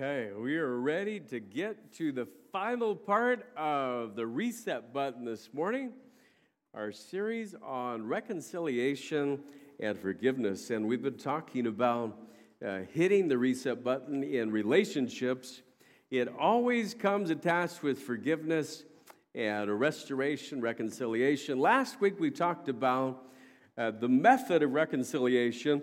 Okay, we are ready to get to the final part of the reset button this morning, our series on reconciliation and forgiveness. And we've been talking about uh, hitting the reset button in relationships. It always comes attached with forgiveness and a restoration, reconciliation. Last week we talked about uh, the method of reconciliation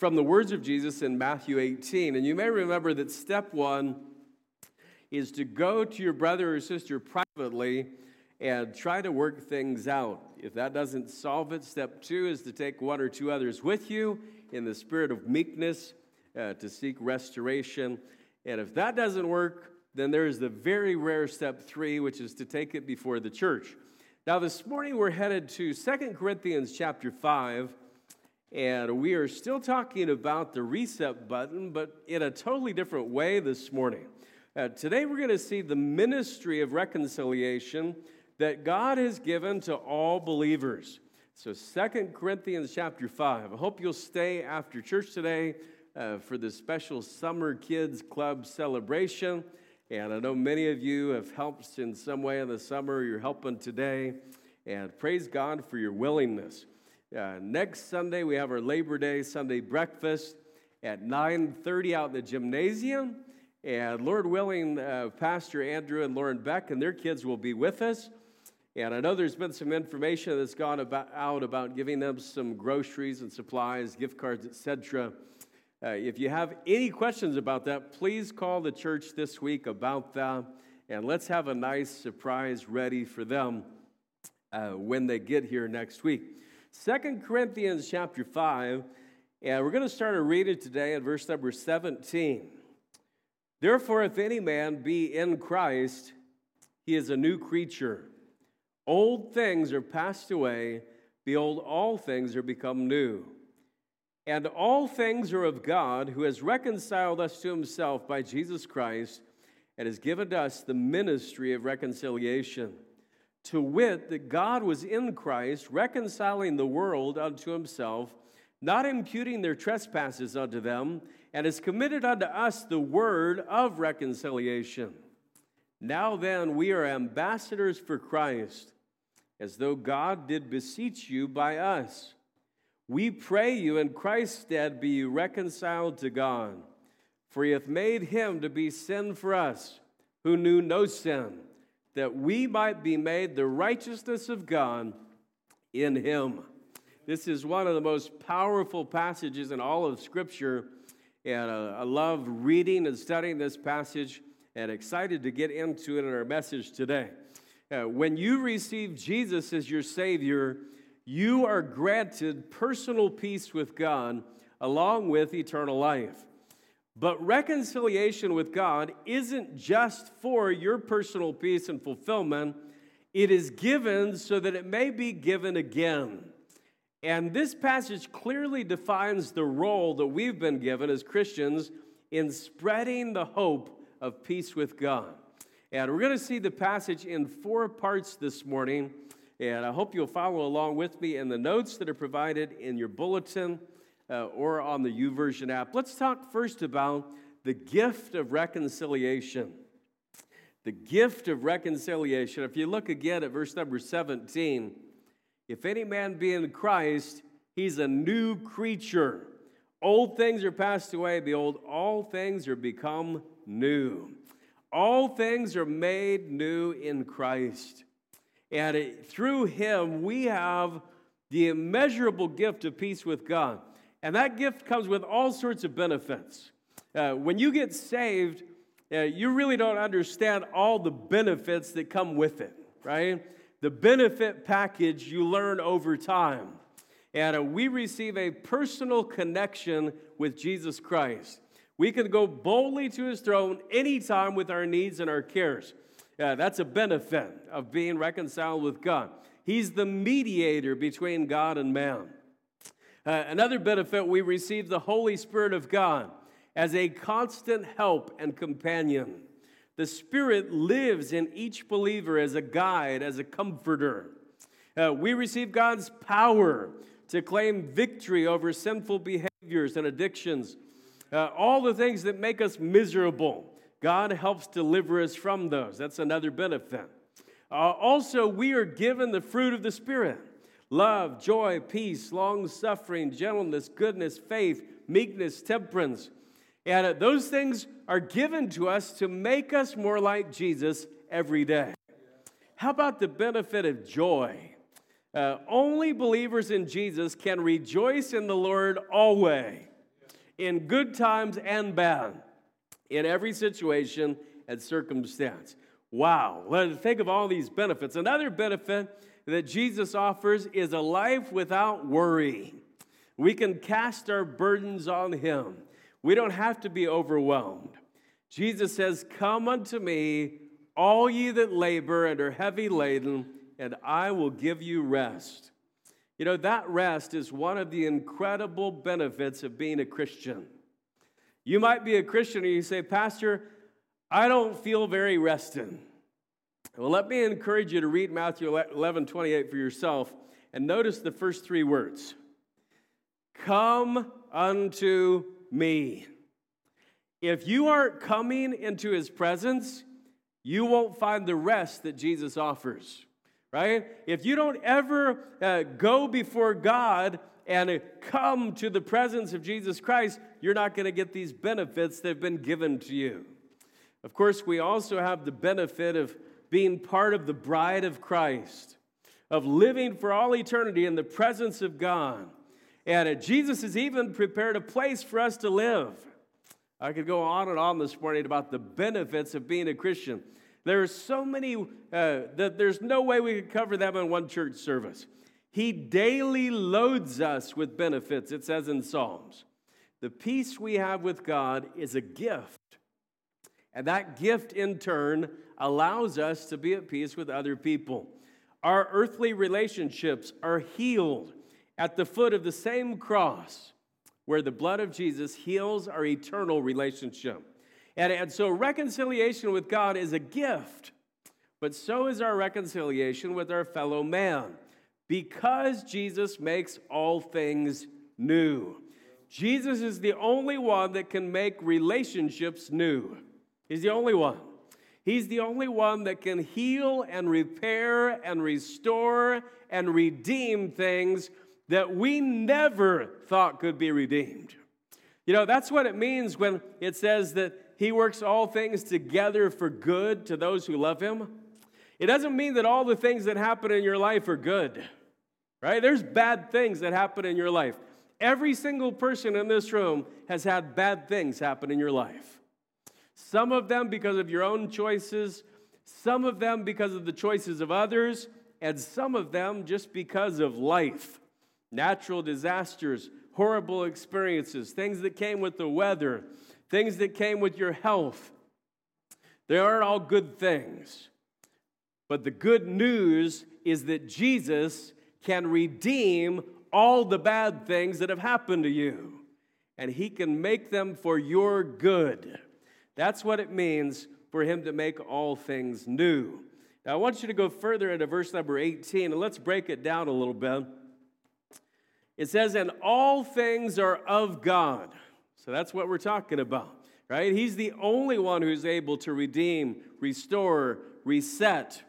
from the words of Jesus in Matthew 18. And you may remember that step one is to go to your brother or sister privately and try to work things out. If that doesn't solve it, step two is to take one or two others with you in the spirit of meekness uh, to seek restoration. And if that doesn't work, then there is the very rare step three, which is to take it before the church. Now, this morning we're headed to Second Corinthians chapter 5. And we are still talking about the reset button, but in a totally different way this morning. Uh, today, we're going to see the ministry of reconciliation that God has given to all believers. So, Second Corinthians chapter 5. I hope you'll stay after church today uh, for the special Summer Kids Club celebration. And I know many of you have helped in some way in the summer. You're helping today. And praise God for your willingness. Uh, next Sunday, we have our Labor Day Sunday breakfast at 9.30 out in the gymnasium. And Lord willing, uh, Pastor Andrew and Lauren Beck and their kids will be with us. And I know there's been some information that's gone about, out about giving them some groceries and supplies, gift cards, etc. Uh, if you have any questions about that, please call the church this week about that. And let's have a nice surprise ready for them uh, when they get here next week. Second Corinthians chapter 5, and we're going to start a reading today at verse number 17. Therefore, if any man be in Christ, he is a new creature. Old things are passed away, behold, all things are become new. And all things are of God, who has reconciled us to himself by Jesus Christ, and has given us the ministry of reconciliation to wit, that God was in Christ, reconciling the world unto himself, not imputing their trespasses unto them, and has committed unto us the word of reconciliation. Now then, we are ambassadors for Christ, as though God did beseech you by us. We pray you in Christ's stead be reconciled to God, for he hath made him to be sin for us, who knew no sin that we might be made the righteousness of God in him. This is one of the most powerful passages in all of Scripture, and uh, I love reading and studying this passage and excited to get into it in our message today. Uh, when you receive Jesus as your Savior, you are granted personal peace with God along with eternal life. But reconciliation with God isn't just for your personal peace and fulfillment, it is given so that it may be given again. And this passage clearly defines the role that we've been given as Christians in spreading the hope of peace with God. And we're going to see the passage in four parts this morning. And I hope you'll follow along with me in the notes that are provided in your bulletin uh, or on the YouVersion app. Let's talk first about the gift of reconciliation. The gift of reconciliation. If you look again at verse number 17, if any man be in Christ, he's a new creature. Old things are passed away, behold, all things are become new. All things are made new in Christ. And it, through him, we have the immeasurable gift of peace with God. And that gift comes with all sorts of benefits. Uh, when you get saved, uh, you really don't understand all the benefits that come with it, right? The benefit package you learn over time. And uh, we receive a personal connection with Jesus Christ. We can go boldly to his throne anytime with our needs and our cares. Uh, that's a benefit of being reconciled with God. He's the mediator between God and man. Uh, another benefit, we receive the Holy Spirit of God as a constant help and companion. The Spirit lives in each believer as a guide, as a comforter. Uh, we receive God's power to claim victory over sinful behaviors and addictions. Uh, all the things that make us miserable, God helps deliver us from those. That's another benefit. Uh, also, we are given the fruit of the Spirit love, joy, peace, long suffering, gentleness, goodness, faith, meekness, temperance. And those things are given to us to make us more like Jesus every day. How about the benefit of joy? Uh, only believers in Jesus can rejoice in the Lord always, in good times and bad, in every situation and circumstance. Wow, let's think of all these benefits. Another benefit that Jesus offers is a life without worry. We can cast our burdens on Him. We don't have to be overwhelmed. Jesus says, Come unto me, all ye that labor and are heavy laden, and I will give you rest. You know, that rest is one of the incredible benefits of being a Christian. You might be a Christian and you say, Pastor, I don't feel very rested. Well, let me encourage you to read Matthew 11 28 for yourself and notice the first three words Come unto me. If you aren't coming into his presence, you won't find the rest that Jesus offers, right? If you don't ever uh, go before God and come to the presence of Jesus Christ, you're not going to get these benefits that have been given to you. Of course, we also have the benefit of being part of the bride of Christ, of living for all eternity in the presence of God. And Jesus has even prepared a place for us to live. I could go on and on this morning about the benefits of being a Christian. There are so many uh, that there's no way we could cover them in one church service. He daily loads us with benefits, it says in Psalms. The peace we have with God is a gift. And that gift, in turn, allows us to be at peace with other people. Our earthly relationships are healed at the foot of the same cross where the blood of Jesus heals our eternal relationship. And, and so reconciliation with God is a gift, but so is our reconciliation with our fellow man because Jesus makes all things new. Jesus is the only one that can make relationships new. He's the only one. He's the only one that can heal and repair and restore and redeem things that we never thought could be redeemed. You know, that's what it means when it says that he works all things together for good to those who love him. It doesn't mean that all the things that happen in your life are good, right? There's bad things that happen in your life. Every single person in this room has had bad things happen in your life. Some of them because of your own choices, some of them because of the choices of others, and some of them just because of life natural disasters, horrible experiences, things that came with the weather, things that came with your health. They aren't all good things. But the good news is that Jesus can redeem all the bad things that have happened to you, and He can make them for your good. That's what it means for Him to make all things new. Now, I want you to go further into verse number 18, and let's break it down a little bit. It says, and all things are of God. So that's what we're talking about, right? He's the only one who's able to redeem, restore, reset.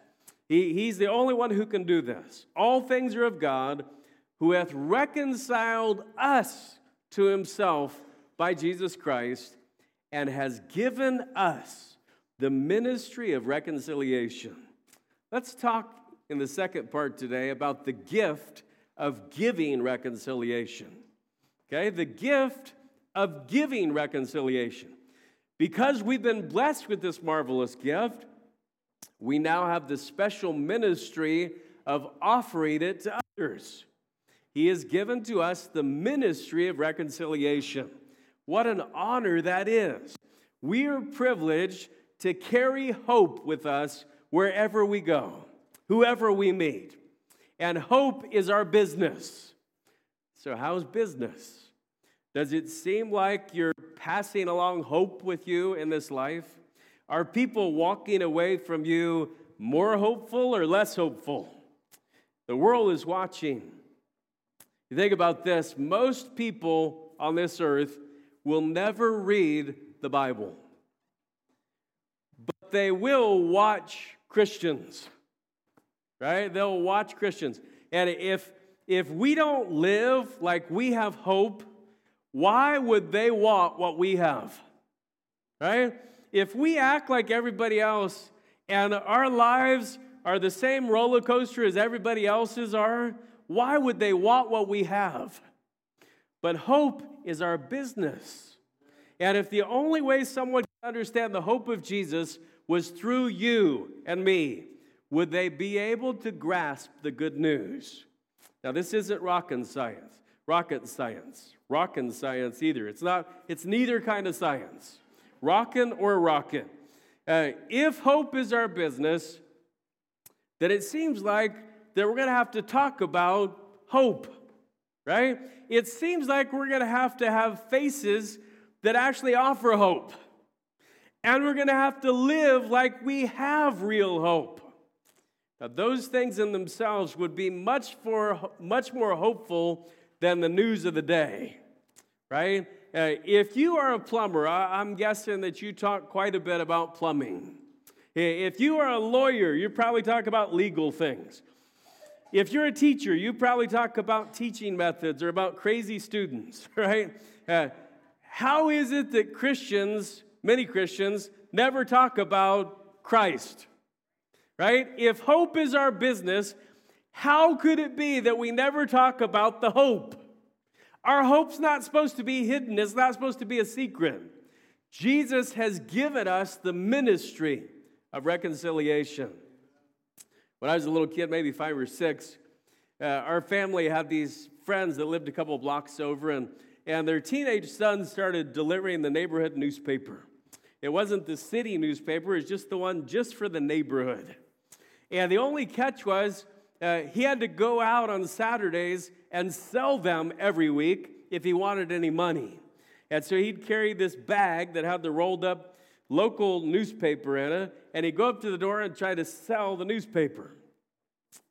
He, he's the only one who can do this. All things are of God, who hath reconciled us to himself by Jesus Christ and has given us the ministry of reconciliation. Let's talk in the second part today about the gift of giving reconciliation. Okay, the gift of giving reconciliation. Because we've been blessed with this marvelous gift, we now have the special ministry of offering it to others. He has given to us the ministry of reconciliation. What an honor that is. We are privileged to carry hope with us wherever we go, whoever we meet and hope is our business. So, how's business? Does it seem like you're passing along hope with you in this life? Are people walking away from you more hopeful or less hopeful? The world is watching. You think about this most people on this earth will never read the Bible, but they will watch Christians, right? They'll watch Christians. And if, if we don't live like we have hope, why would they want what we have? Right? If we act like everybody else and our lives are the same roller coaster as everybody else's are, why would they want what we have? But hope is our business. And if the only way someone can understand the hope of Jesus was through you and me, would they be able to grasp the good news? Now, this isn't rocket science, rocket science, rocket science either. It's not, it's neither kind of science, rockin' or rocket. Uh, if hope is our business, then it seems like that we're going to have to talk about hope, right? It seems like we're going to have to have faces that actually offer hope. And we're going to have to live like we have real hope. Now, those things in themselves would be much, for, much more hopeful than the news of the day, right? Uh, if you are a plumber, I, I'm guessing that you talk quite a bit about plumbing. If you are a lawyer, you probably talk about legal things. If you're a teacher, you probably talk about teaching methods or about crazy students, right? Uh, how is it that Christians, many Christians, never talk about Christ? Right? If hope is our business, how could it be that we never talk about the hope? Our hope's not supposed to be hidden, it's not supposed to be a secret. Jesus has given us the ministry of reconciliation. When I was a little kid, maybe five or six, uh, our family had these friends that lived a couple blocks over, and and their teenage son started delivering the neighborhood newspaper. It wasn't the city newspaper, it's just the one just for the neighborhood. And the only catch was uh, he had to go out on Saturdays and sell them every week if he wanted any money. And so he'd carry this bag that had the rolled up local newspaper in it, and he'd go up to the door and try to sell the newspaper.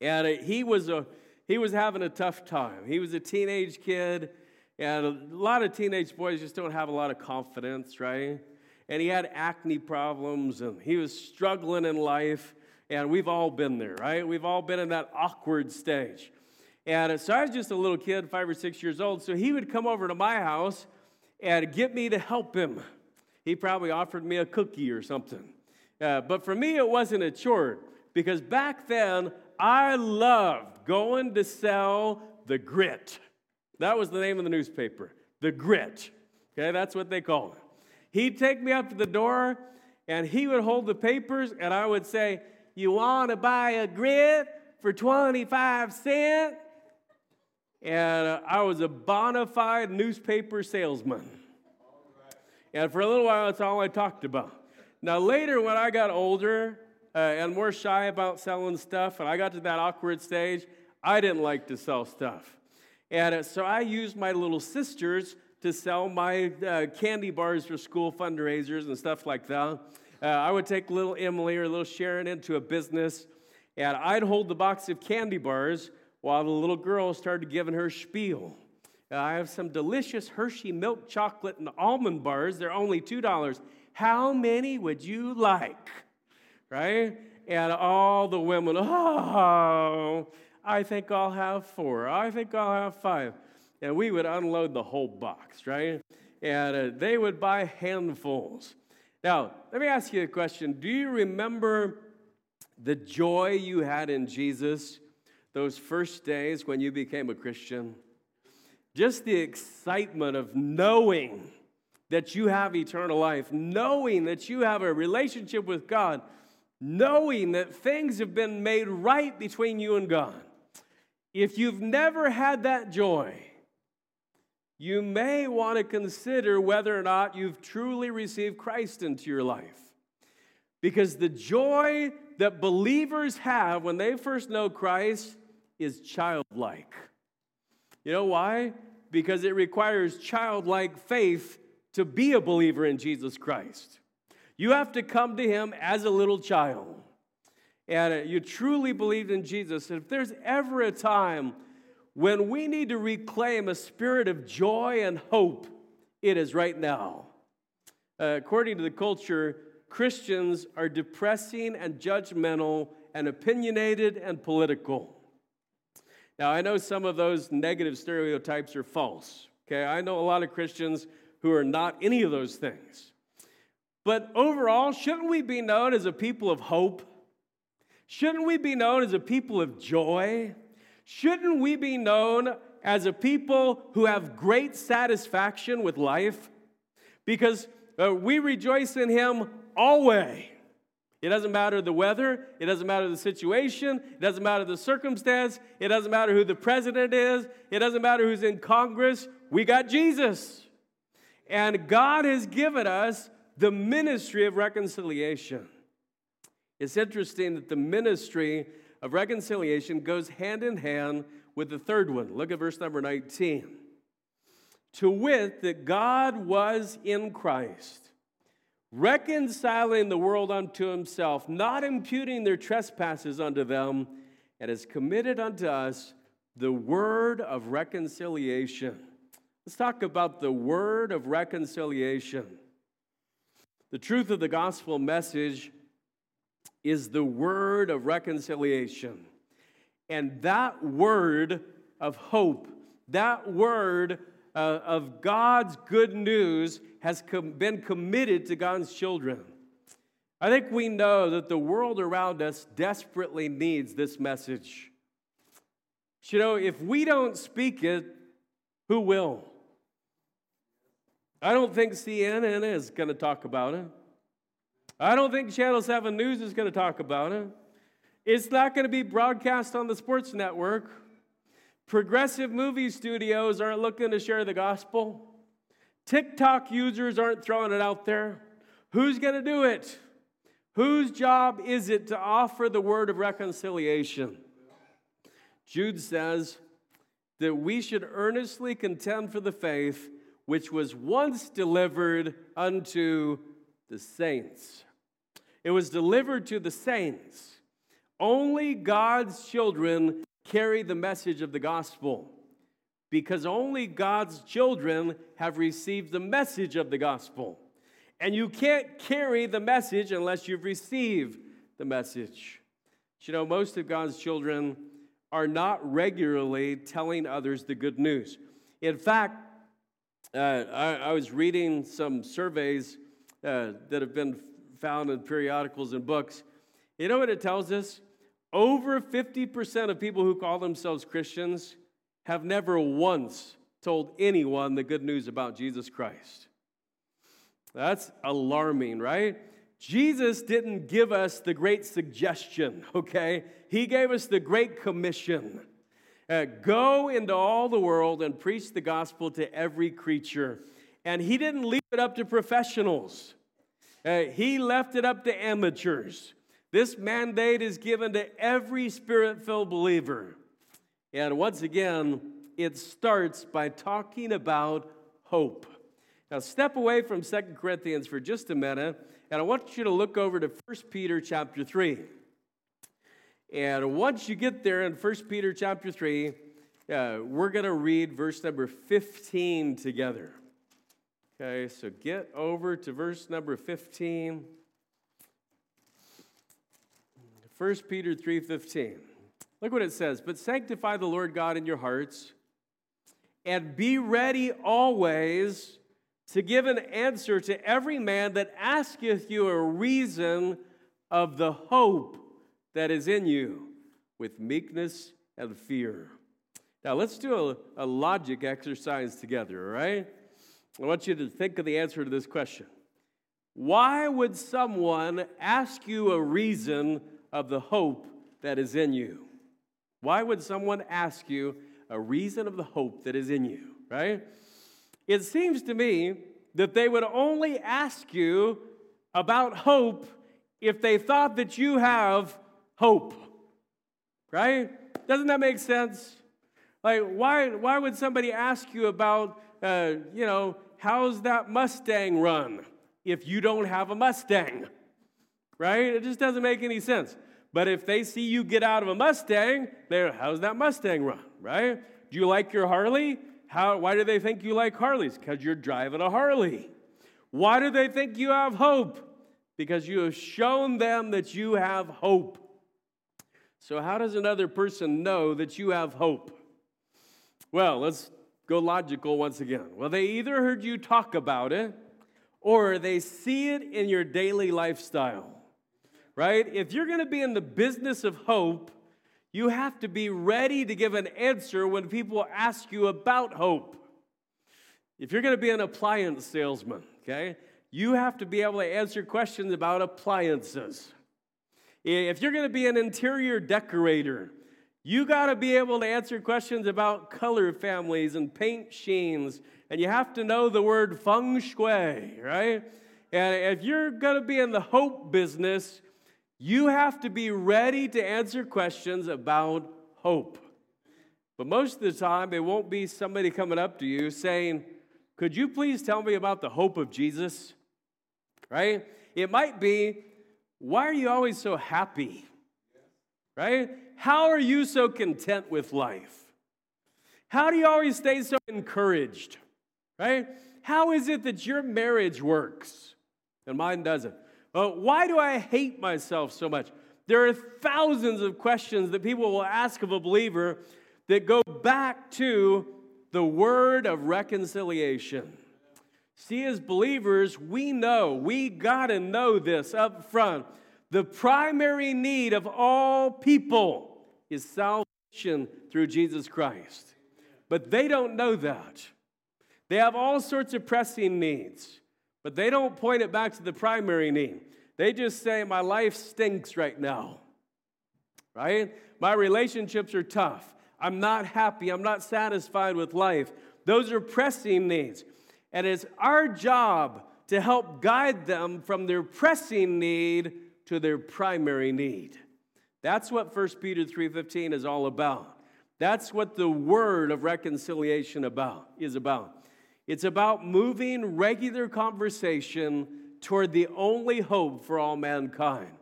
And he was a he was having a tough time. He was a teenage kid. And a lot of teenage boys just don't have a lot of confidence, right? And he had acne problems and he was struggling in life. And we've all been there, right? We've all been in that awkward stage. And so I was just a little kid, five or six years old. So he would come over to my house and get me to help him. He probably offered me a cookie or something. Uh, but for me, it wasn't a chore because back then I loved going to sell the grit. That was the name of the newspaper, The Grit. Okay, that's what they called it. He'd take me up to the door and he would hold the papers and I would say, You want to buy a grit for 25 cents? And uh, I was a bona fide newspaper salesman. And for a little while, that's all I talked about. Now, later, when I got older uh, and more shy about selling stuff, and I got to that awkward stage, I didn't like to sell stuff. And uh, so I used my little sisters to sell my uh, candy bars for school fundraisers and stuff like that. Uh, I would take little Emily or little Sharon into a business, and I'd hold the box of candy bars while the little girl started giving her spiel. Uh, I have some delicious Hershey milk chocolate and almond bars. They're only $2. How many would you like? Right? And all the women, oh, I think I'll have four. I think I'll have five. And we would unload the whole box, right? And uh, they would buy handfuls. Now, let me ask you a question. Do you remember the joy you had in Jesus those first days when you became a Christian? Just the excitement of knowing that you have eternal life, knowing that you have a relationship with God, knowing that things have been made right between you and God. If you've never had that joy, you may want to consider whether or not you've truly received Christ into your life. Because the joy that believers have when they first know Christ is childlike. You know why? Because it requires childlike faith to be a believer in Jesus Christ. You have to come to Him as a little child and you truly believed in Jesus, if there's ever a time when we need to reclaim a spirit of joy and hope it is right now. Uh, according to the culture, Christians are depressing and judgmental and opinionated and political. Now, I know some of those negative stereotypes are false. Okay, I know a lot of Christians who are not any of those things. But overall, shouldn't we be known as a people of hope? Shouldn't we be known as a people of joy? Shouldn't we be known as a people who have great satisfaction with life? Because uh, we rejoice in Him always. It doesn't matter the weather, it doesn't matter the situation, it doesn't matter the circumstance, it doesn't matter who the president is, it doesn't matter who's in Congress. We got Jesus. And God has given us the ministry of reconciliation. It's interesting that the ministry of reconciliation goes hand in hand with the third one. Look at verse number 19. To wit, that God was in Christ, reconciling the world unto himself, not imputing their trespasses unto them, and has committed unto us the word of reconciliation. Let's talk about the word of reconciliation. The truth of the gospel message is the word of reconciliation. And that word of hope, that word uh, of God's good news has com- been committed to God's children. I think we know that the world around us desperately needs this message. You know, if we don't speak it, who will? I don't think CNN is going to talk about it. I don't think Channel 7 News is going to talk about it. It's not going to be broadcast on the sports network. Progressive movie studios aren't looking to share the gospel. TikTok users aren't throwing it out there. Who's going to do it? Whose job is it to offer the word of reconciliation? Jude says that we should earnestly contend for the faith which was once delivered unto the saints. It was delivered to the saints. Only God's children carry the message of the gospel because only God's children have received the message of the gospel. And you can't carry the message unless you've received the message. You know, most of God's children are not regularly telling others the good news. In fact, uh, I, I, was reading some surveys uh, that have been found in periodicals and books. You know what it tells us? Over 50% of people who call themselves Christians have never once told anyone the good news about Jesus Christ. That's alarming, right? Jesus didn't give us the great suggestion, okay? He gave us the great commission. Uh, go into all the world and preach the gospel to every creature. And he didn't leave it up to professionals, uh, he left it up to amateurs. This mandate is given to every spirit filled believer. And once again, it starts by talking about hope. Now, step away from Second Corinthians for just a minute, and I want you to look over to 1 Peter chapter 3. And once you get there in 1 Peter chapter 3, uh, we're going to read verse number 15 together. Okay, so get over to verse number 15. 1 Peter 3:15. Look what it says, "But sanctify the Lord God in your hearts, and be ready always to give an answer to every man that asketh you a reason of the hope that is in you with meekness and fear. Now, let's do a, a logic exercise together, all right? I want you to think of the answer to this question. Why would someone ask you a reason of the hope that is in you? Why would someone ask you a reason of the hope that is in you, right? It seems to me that they would only ask you about hope if they thought that you have hope. Right? Doesn't that make sense? Like, why, why would somebody ask you about, uh, you know, how's that Mustang run if you don't have a Mustang? Right? It just doesn't make any sense. But if they see you get out of a Mustang, they're, how's that Mustang run? Right? Do you like your Harley? How, why do they think you like Harleys? Because you're driving a Harley. Why do they think you have hope? Because you have shown them that you have hope. So, how does another person know that you have hope? Well, let's go logical once again. Well, they either heard you talk about it or they see it in your daily lifestyle, right? If you're going to be in the business of hope, you have to be ready to give an answer when people ask you about hope. If you're going to be an appliance salesman, okay, you have to be able to answer questions about appliances. If you're going to be an interior decorator, you got to be able to answer questions about color families and paint sheens, and you have to know the word feng shui, right? And if you're going to be in the hope business, you have to be ready to answer questions about hope. But most of the time, it won't be somebody coming up to you saying, Could you please tell me about the hope of Jesus? Right? It might be, Why are you always so happy? Right? How are you so content with life? How do you always stay so encouraged? Right? How is it that your marriage works and mine doesn't? Uh, why do I hate myself so much? There are thousands of questions that people will ask of a believer that go back to the word of reconciliation. See, as believers, we know, we got to know this up front. The primary need of all people is salvation through Jesus Christ. But they don't know that. They have all sorts of pressing needs. But they don't point it back to the primary need. They just say, My life stinks right now, right? My relationships are tough. I'm not happy. I'm not satisfied with life. Those are pressing needs. And it's our job to help guide them from their pressing need to their primary need. That's what 1 Peter 3:15 is all about. That's what the word of reconciliation about is about. It's about moving regular conversation toward the only hope for all mankind.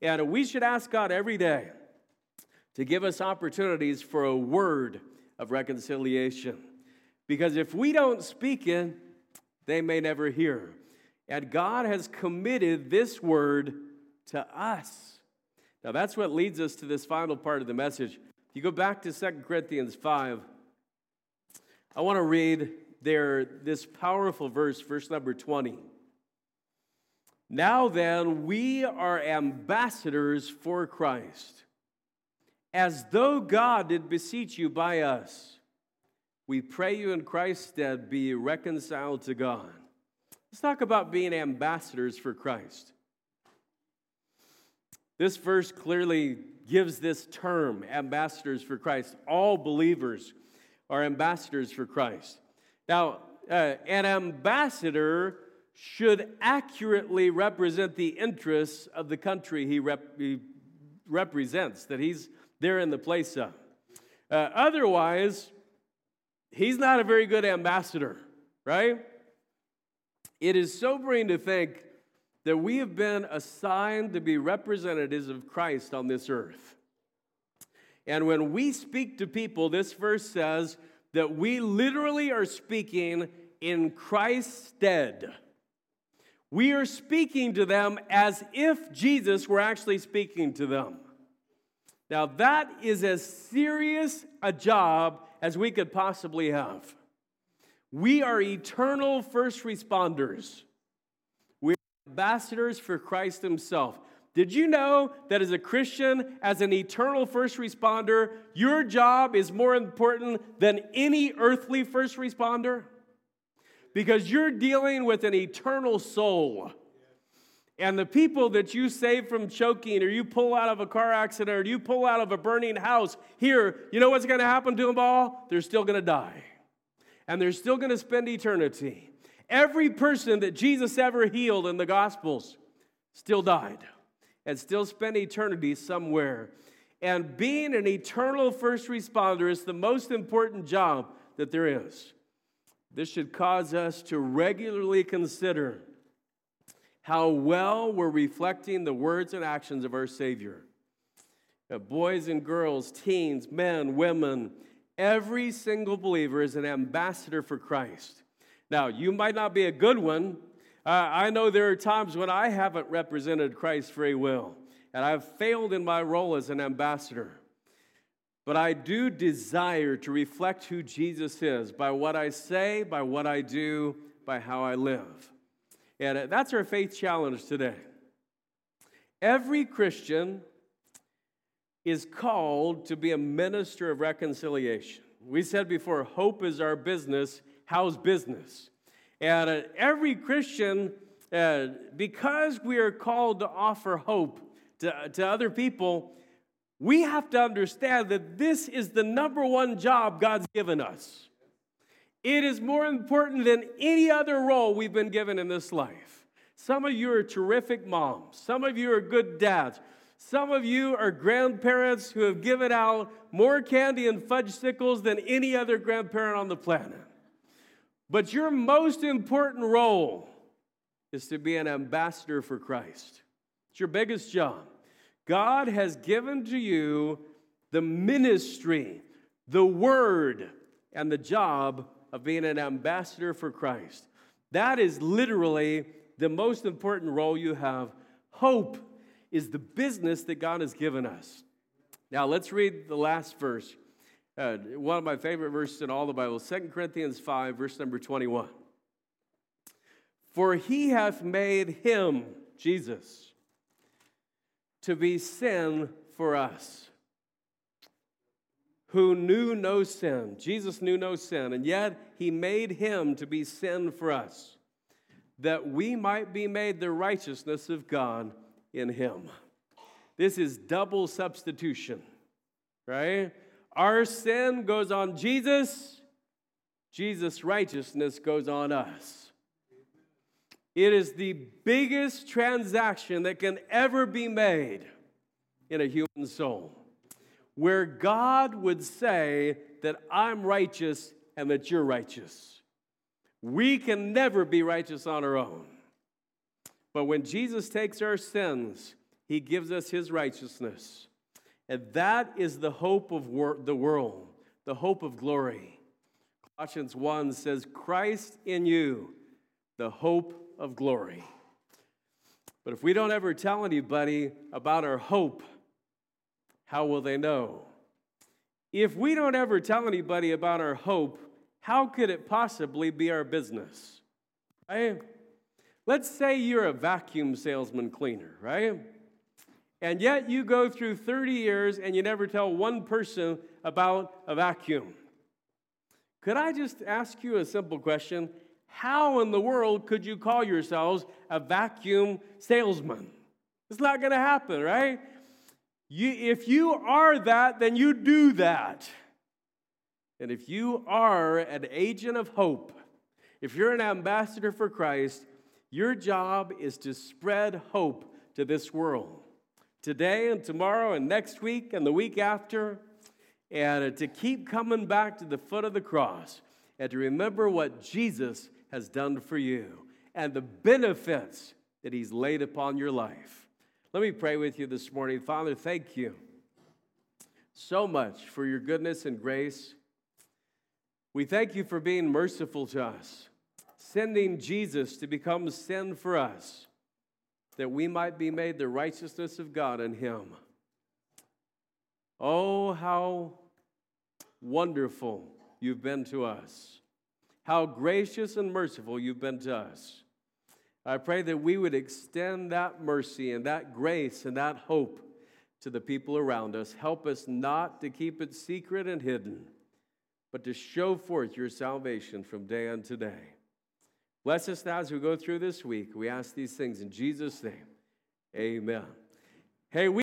And we should ask God every day to give us opportunities for a word of reconciliation. Because if we don't speak it, they may never hear. And God has committed this word to us. Now, that's what leads us to this final part of the message. If you go back to 2 Corinthians 5, I want to read there this powerful verse, verse number 20. Now then, we are ambassadors for Christ, as though God did beseech you by us. We pray you in Christ's stead be reconciled to God. Let's talk about being ambassadors for Christ. This verse clearly gives this term, ambassadors for Christ. All believers are ambassadors for Christ. Now, uh, an ambassador should accurately represent the interests of the country he, rep- he represents, that he's there in the place of. Uh, otherwise, he's not a very good ambassador, right? It is sobering to think that we have been assigned to be representatives of Christ on this earth. And when we speak to people, this verse says that we literally are speaking in Christ's stead. We are speaking to them as if Jesus were actually speaking to them. Now, that is as serious a job as we could possibly have. We are eternal first responders We are ambassadors for Christ Himself. Did you know that as a Christian, as an eternal first responder, your job is more important than any earthly first responder? Because you're dealing with an eternal soul. And the people that you save from choking, or you pull out of a car accident, or you pull out of a burning house, here, you know what's going to happen to them all? They're still going to die. And they're still going to spend eternity. Every person that Jesus ever healed in the Gospels still died and still spent eternity somewhere. And being an eternal first responder is the most important job that there is. This should cause us to regularly consider how well we're reflecting the words and actions of our Savior. boys and girls, teens, men, women, Every single believer is an ambassador for Christ. Now, you might not be a good one. Uh, I know there are times when I haven't represented Christ very well, and I've failed in my role as an ambassador. But I do desire to reflect who Jesus is by what I say, by what I do, by how I live. And uh, that's our faith challenge today. Every Christian is called to be a minister of reconciliation. We said before, hope is our business. How's business? And uh, every Christian, uh, because we are called to offer hope to, to other people, we have to understand that this is the number one job God's given us. It is more important than any other role we've been given in this life. Some of you are terrific moms, some of you are good dads. Some of you are grandparents who have given out more candy and Fudgsicles than any other grandparent on the planet. But your most important role is to be an ambassador for Christ. It's your biggest job. God has given to you the ministry, the word, and the job of being an ambassador for Christ. That is literally the most important role you have. Hope is the business that God has given us. Now, let's read the last verse. Uh, one of my favorite verses in all the Bible, 2 Corinthians 5, verse number 21. For he hath made him, Jesus, to be sin for us, who knew no sin. Jesus knew no sin, and yet he made him to be sin for us, that we might be made the righteousness of God in him. This is double substitution, right? Our sin goes on Jesus, Jesus' righteousness goes on us. It is the biggest transaction that can ever be made in a human soul, where God would say that I'm righteous and that you're righteous. We can never be righteous on our own. But when Jesus takes our sins, he gives us his righteousness. And that is the hope of wor- the world, the hope of glory. Colossians 1 says, Christ in you, the hope of glory. But if we don't ever tell anybody about our hope, how will they know? If we don't ever tell anybody about our hope, how could it possibly be our business? Right? Let's say you're a vacuum salesman cleaner, right? And yet you go through 30 years and you never tell one person about a vacuum. Could I just ask you a simple question? How in the world could you call yourselves a vacuum salesman? It's not going to happen, right? You, if you are that, then you do that. And if you are an agent of hope, if you're an ambassador for Christ, your job is to spread hope to this world. Today and tomorrow and next week and the week after, and to keep coming back to the foot of the cross and to remember what Jesus has done for you and the benefits that He's laid upon your life. Let me pray with you this morning. Father, thank you so much for your goodness and grace. We thank you for being merciful to us sending Jesus to become sin for us, that we might be made the righteousness of God in Him. Oh, how wonderful you've been to us. How gracious and merciful you've been to us. I pray that we would extend that mercy and that grace and that hope to the people around us. Help us not to keep it secret and hidden, but to show forth your salvation from day unto day. Bless us now as we go through this week. We ask these things in Jesus' name. Amen. Hey, we